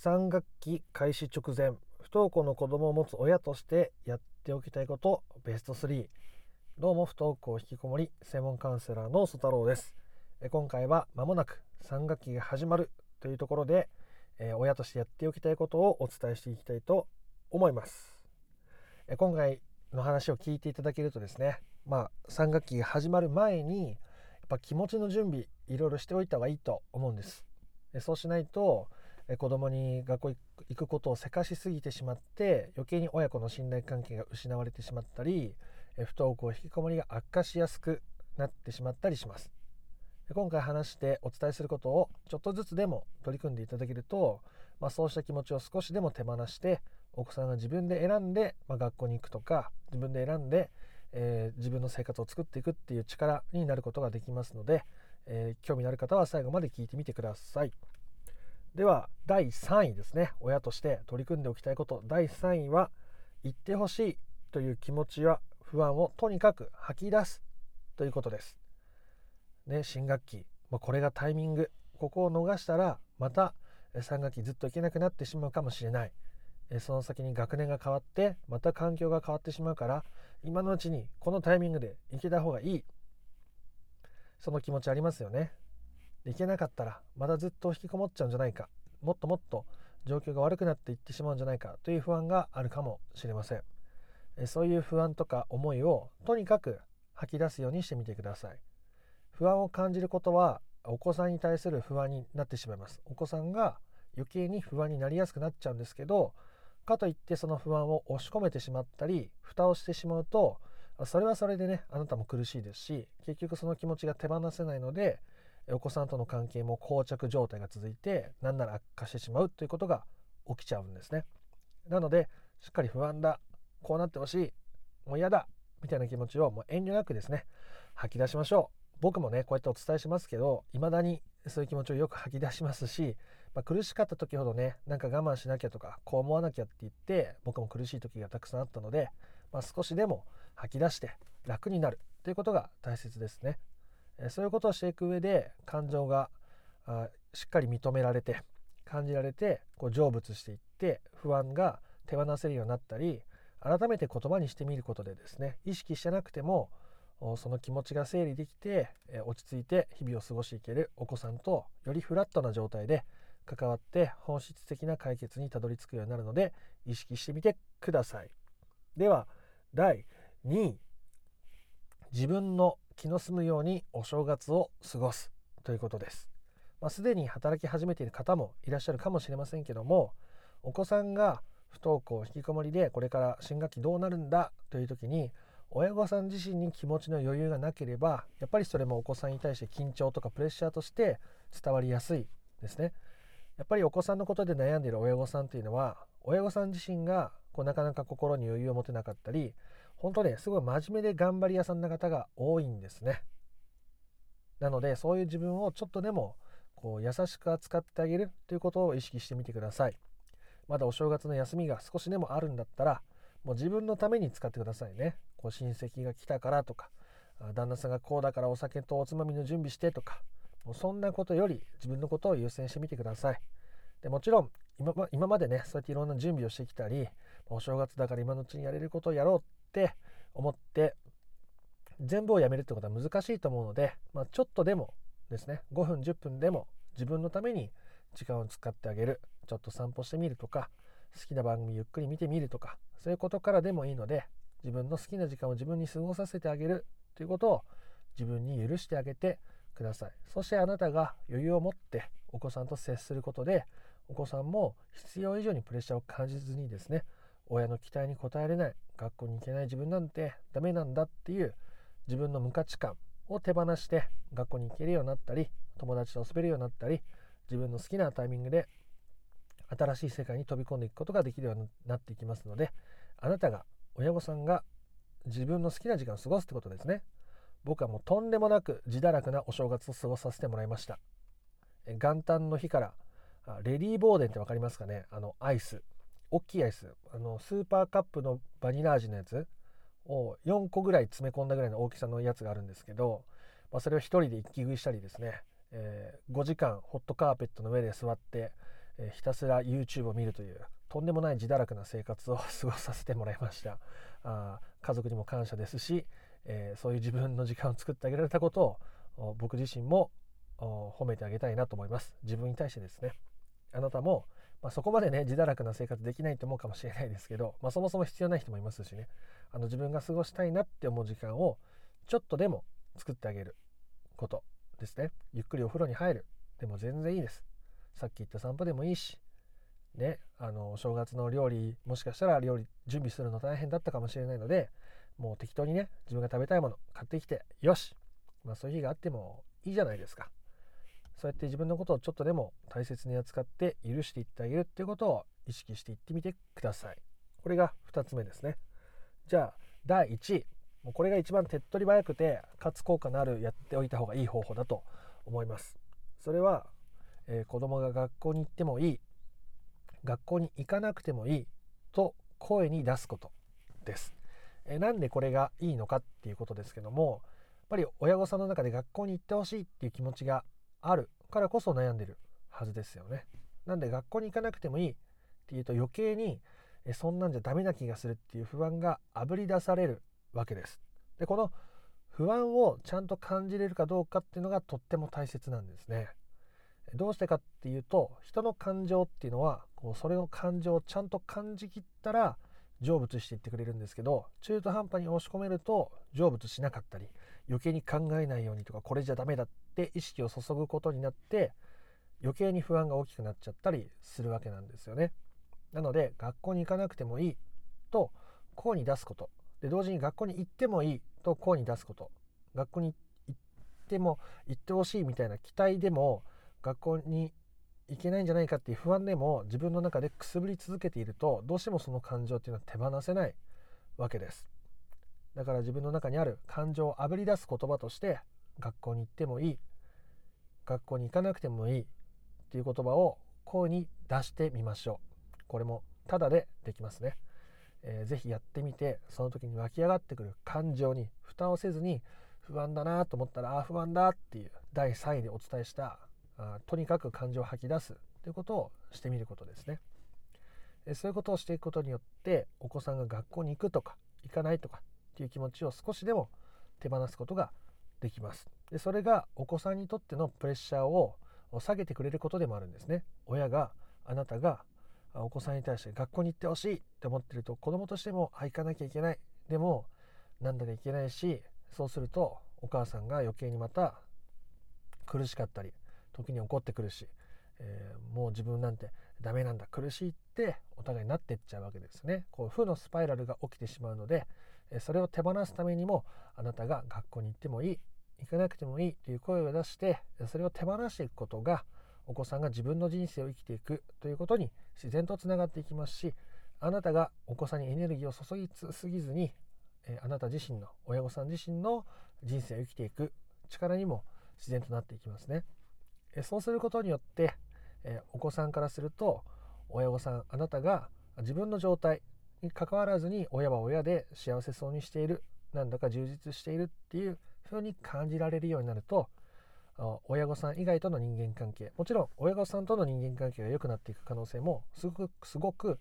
3学期開始直前不登校の子供を持つ親としてやっておきたいことベスト3どうも不登校引きこもり専門カウンセラーの曽太郎です。今回は間もなく3学期が始まるというところで親としてやっておきたいことをお伝えしていきたいと思います。今回の話を聞いていただけるとですねまあ3学期が始まる前にやっぱ気持ちの準備いろいろしておいた方がいいと思うんです。そうしないと子供に学校行くことをせかしすぎてしまって余計に親子の信頼関係が失われてしまったり不登校引きこもりが悪化しやすくなってしまったりします今回話してお伝えすることをちょっとずつでも取り組んでいただけると、まあ、そうした気持ちを少しでも手放してお子さんが自分で選んで、まあ、学校に行くとか自分で選んで、えー、自分の生活を作っていくっていう力になることができますので、えー、興味のある方は最後まで聞いてみてください。では第3位ですね。親として取り組んでおきたいこと。第3位は言ってほしいという気持ちや不安をとにかく吐き出すということです。ね、新学期、まあ、これがタイミング。ここを逃したらまた3学期ずっと行けなくなってしまうかもしれない。その先に学年が変わってまた環境が変わってしまうから今のうちにこのタイミングで行けた方がいい。その気持ちありますよね。行けなかったらまだずっと引きこもっちゃうんじゃないか。もっともっと状況が悪くなっていってしまうんじゃないかという不安があるかもしれません。そういう不安とか思いをとにかく吐き出すようにしてみてください。不安を感じることはお子さんに対する不安になってしまいます。お子さんが余計に不安になりやすくなっちゃうんですけどかといってその不安を押し込めてしまったり蓋をしてしまうとそれはそれでねあなたも苦しいですし結局その気持ちが手放せないのでお子さんとの関係も膠着状態が続いて何なら悪化してしまうということが起きちゃうんですねなのでしっかり不安だこうなってほしいもう嫌だみたいな気持ちをもう遠慮なくですね吐き出しましょう僕もねこうやってお伝えしますけど未だにそういう気持ちをよく吐き出しますし、まあ、苦しかった時ほどねなんか我慢しなきゃとかこう思わなきゃって言って僕も苦しい時がたくさんあったので、まあ、少しでも吐き出して楽になるということが大切ですね。そういうことをしていく上で感情がしっかり認められて感じられてこう成仏していって不安が手放せるようになったり改めて言葉にしてみることでですね意識してなくてもその気持ちが整理できて落ち着いて日々を過ごしていけるお子さんとよりフラットな状態で関わって本質的な解決にたどり着くようになるので意識してみてください。では第2位自分の気の済むようにお正月を過ごすということです。まあ、すでに働き始めている方もいらっしゃるかもしれませんけどもお子さんが不登校引きこもりでこれから新学期どうなるんだという時に親御さん自身に気持ちの余裕がなければやっぱりそれもお子さんに対して緊張とかプレッシャーとして伝わりやすいですね。やっぱりお子さんのことで悩んでいる親御さんというのは親御さん自身がこうなかなか心に余裕を持てなかったり本当ねすごい真面目で頑張り屋さんな方が多いんですね。なのでそういう自分をちょっとでもこう優しく扱ってあげるということを意識してみてください。まだお正月の休みが少しでもあるんだったらもう自分のために使ってくださいね。こう親戚が来たからとか旦那さんがこうだからお酒とおつまみの準備してとかもうそんなことより自分のことを優先してみてください。でもちろん今今までねそうやっていろんな準備をしてきたりお正月だから今のうちにやれることをやろうって思って全部をやめるってことは難しいと思うので、まあ、ちょっとでもですね5分10分でも自分のために時間を使ってあげる。ちょっと散歩してみるとか好きな番組ゆっくり見てみるとかそういうことからでもいいので自分の好きな時間を自分に過ごさせてあげるということを自分に許してあげてください。そしてあなたが余裕を持ってお子さんと接することでお子さんも必要以上にプレッシャーを感じずにですね親の期待に応えれない学校に行けない自分なんてダメなんだっていう自分の無価値観を手放して学校に行けるようになったり友達と遊べるようになったり自分の好きなタイミングで新しい世界に飛び込んでいくことができるようになっていきますのであなたが親御さんが自分の好きな時間を過ごすってことですね。僕はもうとんでもなく自堕落なお正月を過ごさせてもらいました。元旦の日からレディーボーデンって分かりますかね？あのアイス。大きいアイス。あのスーパーカップのバニラ味のやつ。を4個ぐらい詰め込んだぐらいの大きさのやつがあるんですけど、まあ、それを1人で一気食いしたりですね、えー、5時間ホットカーペットの上で座ってえひたすら YouTube を見るというとんでもない自堕落な生活を 過ごさせてもらいました。あ家族にも感謝ですし、えー、そういう自分の時間を作ってあげられたことを僕自身も褒めてあげたいなと思います。自分に対してですね。あなたも、まあ、そこまでね自堕落な生活できないと思うかもしれないですけど、まあ、そもそも必要ない人もいますしね。あの自分が過ごしたいなって思う時間をちょっとでも作ってあげることですね。ゆっくりお風呂に入る。でも全然いいです。さっき言った散歩でもいいし。ねあの正月の料理もしかしたら料理準備するの大変だったかもしれないのでもう適当にね自分が食べたいもの買ってきてよし、まあ、そういう日があってもいいじゃないですか。そうやって自分のことをちょっとでも大切に扱って許していってあげるっていうことを意識していってみてください。これが2つ目ですね。じゃあ第1位もうこれが一番手っ取り早くてかつ効果のあるやっておいた方がいい方法だと思います。それは、えー、子供が学校に行ってもいい学校に行かなくてもいいと声に出すことです。えなんでこれがいいのかっていうことですけどもやっぱり親御さんの中で学校に行ってほしいっていう気持ちがあるからこそ悩んでるはずですよね。なんで学校に行かなくてもいいっていうと余計にえそんなんじゃダメな気がするっていう不安があぶり出されるわけです。でこの不安をちゃんと感じれるかどうかっていうのがとっても大切なんですね。どうしてかっていうと人の感情っていうのはこうそれの感情をちゃんと感じきったら成仏していってくれるんですけど中途半端に押し込めると成仏しなかったり余計に考えないようにとかこれじゃダメだって意識を注ぐことになって余計に不安が大きくなっちゃったりするわけなんですよね。なので学校に行かなくてもいいとこうに出すこと。で同時に学校に行ってもいいとこうに出すこと。学校に行っても行ってほしいみたいな期待でも学校に行けないんじゃないかっていう不安でも自分の中でくすぶり続けているとどうしてもその感情っていうのは手放せないわけです。だから自分の中にある感情をあぶり出す言葉として学校に行ってもいい学校に行かなくてもいいっていう言葉を声に出してみましょうこれもただでできますね、えー、ぜひやってみてその時に湧き上がってくる感情に蓋をせずに不安だなと思ったらああ不安だっていう第3位でお伝えしたあとにかく感情を吐き出すということをしてみることですね。えそういうことをしていくことによってお子さんが学校に行くとか行かないとかっていう気持ちを少しでも手放すことができます。でそれがお子さんにとってのプレッシャーを下げてくれることでもあるんですね。親があなたがお子さんに対して学校に行ってほしいって思ってると子供としても行かなきゃいけないでもなんだかいけないしそうするとお母さんが余計にまた苦しかったり時に怒ってくるし、えー、もう自分なんてダメなんだ苦しいってお互いになってっちゃうわけですねこう負のスパイラルが起きてしまうのでそれを手放すためにもあなたが学校に行ってもいい行かなくてもいいという声を出してそれを手放していくことがお子さんが自分の人生を生きていくということに自然とつながっていきますしあなたがお子さんにエネルギーを注ぎすぎずにあなた自身の親御さん自身の人生を生きていく力にも自然となっていきますね。そうすることによって、お子さんからすると親御さんあなたが自分の状態にかかわらずに親は親で幸せそうにしているなんだか充実しているっていう風に感じられるようになると親御さん以外との人間関係もちろん親御さんとの人間関係が良くなっていく可能性もすごくすごく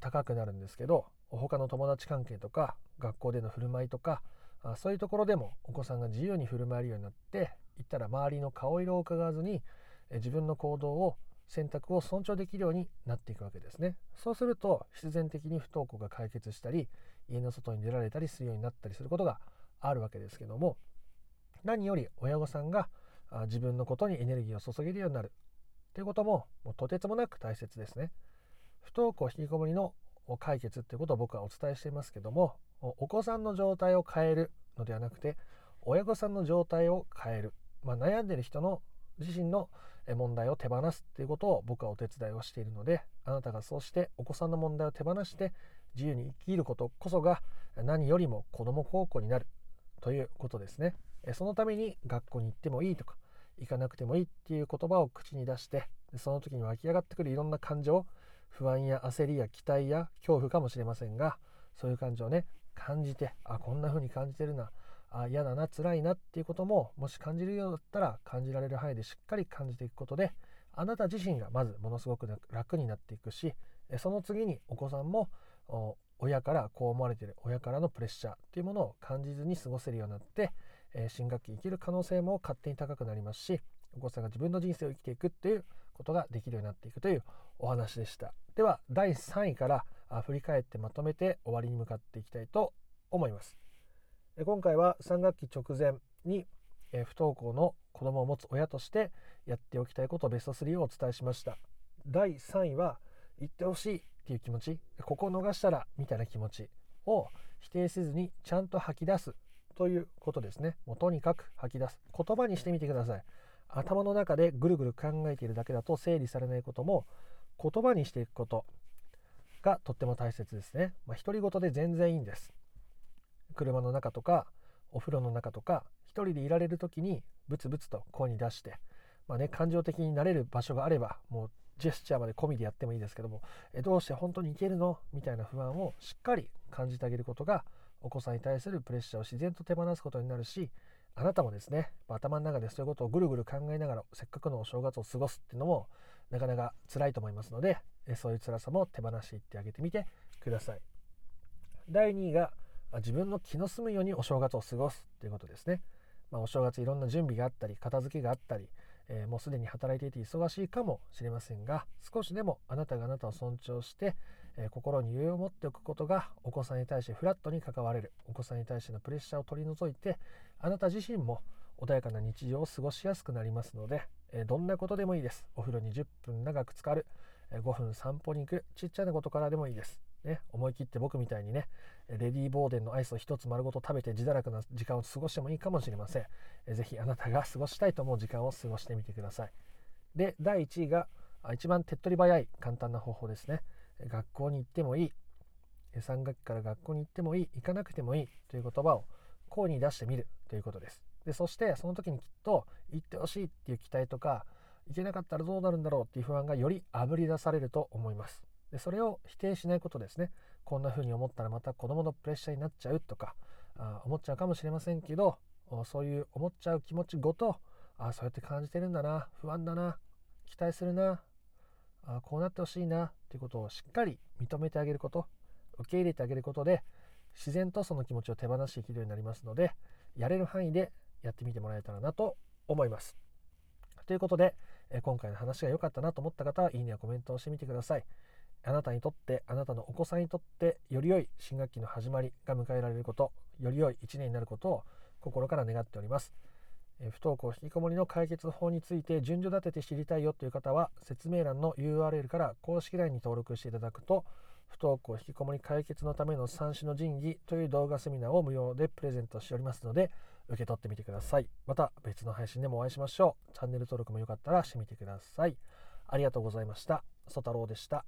高くなるんですけど他の友達関係とか学校での振る舞いとかそういうところでもお子さんが自由に振る舞えるようになっていったら周りの顔色を伺わずに自分の行動を選択を尊重できるようになっていくわけですね。そうすると必然的に不登校が解決したり家の外に出られたりするようになったりすることがあるわけですけども何より親御さんが自分のことにエネルギーを注げるようになる。ということももうとてつもなく大切ですね。不登校引きこもりの解決っていうことを僕はお伝えしていますけどもお子さんの状態を変えるのではなくて親御さんの状態を変える。まあ、悩んでる人の自身の問題を手放すっていうことを僕はお手伝いをしているのであなたがそうしてお子さんの問題を手放して自由に生きることこそが何よりも子ども孝行になるということですね。そのために学校に行ってもいいとか行かなくてもいいっていう言葉を口に出してその時に湧き上がってくるいろんな感情不安や焦りや期待や恐怖かもしれませんがそういう感情をね感じてあこんな風に感じてるな。あ嫌だな辛いなっていうことももし感じるようだったら感じられる範囲でしっかり感じていくことであなた自身がまずものすごく楽になっていくしその次にお子さんも親からこう思われている親からのプレッシャーっていうものを感じずに過ごせるようになって、え新学期生きる可能性も勝手に高くなりますしお子さんが自分の人生を生きていくっていうことができるようになっていくというお話でした。では第3位から振り返ってまとめて終わりに向かっていきたいと思います。今回は3学期直前に不登校の子供を持つ親としてやっておきたいことベスト3をお伝えしました第3位は言ってほしいっていう気持ちここを逃したらみたいな気持ちを否定せずにちゃんと吐き出すということですねもうとにかく吐き出す言葉にしてみてください頭の中でぐるぐる考えているだけだと整理されないことも言葉にしていくことがとっても大切ですね。まあ、独り言で全然いいんです。車の中とかお風呂の中とか一人でいられる時にブツブツと声に出して、まあね、感情的になれる場所があればもうジェスチャーまで込みでやってもいいですけどもえどうして本当にいけるの？みたいな不安をしっかり感じてあげることがお子さんに対するプレッシャーを自然と手放すことになるしあなたもですね頭の中でそういうことをぐるぐる考えながらせっかくのお正月を過ごすっていうのもなかなか辛いと思いますのでそういう辛さも手放していってあげてみてください。第2位が自分の気の済むようにお正月を過ごすということですね、まあ、お正月いろんな準備があったり片付けがあったり、えー、もうすでに働いていて忙しいかもしれませんが少しでもあなたがあなたを尊重して、えー、心に余裕を持っておくことがお子さんに対してフラットに関われるお子さんに対してのプレッシャーを取り除いてあなた自身も穏やかな日常を過ごしやすくなりますので、えどんなことでもいいです。お風呂に10分長く浸かる、え5分散歩に行くちっちゃなことからでもいいです、ね、思い切って僕みたいにねレディー・ボーデンのアイスを1つ丸ごと食べて自堕落な時間を過ごしてもいいかもしれません、ぜひあなたが過ごしたいと思う時間を過ごしてみてください。で第1位が一番手っ取り早い簡単な方法ですね。学校に行ってもいい。3学期から学校に行ってもいい。行かなくてもいい。という言葉を声に出してみるということです。でそしてその時にきっと行ってほしいっていう期待とか行けなかったらどうなるんだろうっていう不安がよりあぶり出されると思います。でそれを否定しないことですね。こんな風に思ったらまた子供のプレッシャーになっちゃうとかあ思っちゃうかもしれませんけどそういう思っちゃう気持ちごとあそうやって感じてるんだな不安だな期待するなあこうなってほしいなっていうことをしっかり認めてあげること受け入れてあげることで自然とその気持ちを手放していけるようになりますのでやれる範囲でやってみてもらえたらなと思います。ということで、今回の話が良かったなと思った方はいいねやコメントをしてみてください。あなたにとってあなたのお子さんにとってより良い新学期の始まりが迎えられることより良い1年になることを心から願っております。不登校引きこもりの解決法について順序立てて知りたいよという方は説明欄の URL から公式 LINE に登録していただくと不登校引きこもり解決のための三種の神器という動画セミナーを無料でプレゼントしておりますので受け取ってみてください。また別の配信でもお会いしましょう。チャンネル登録もよかったらしてみてください。ありがとうございました。ソ太郎でした。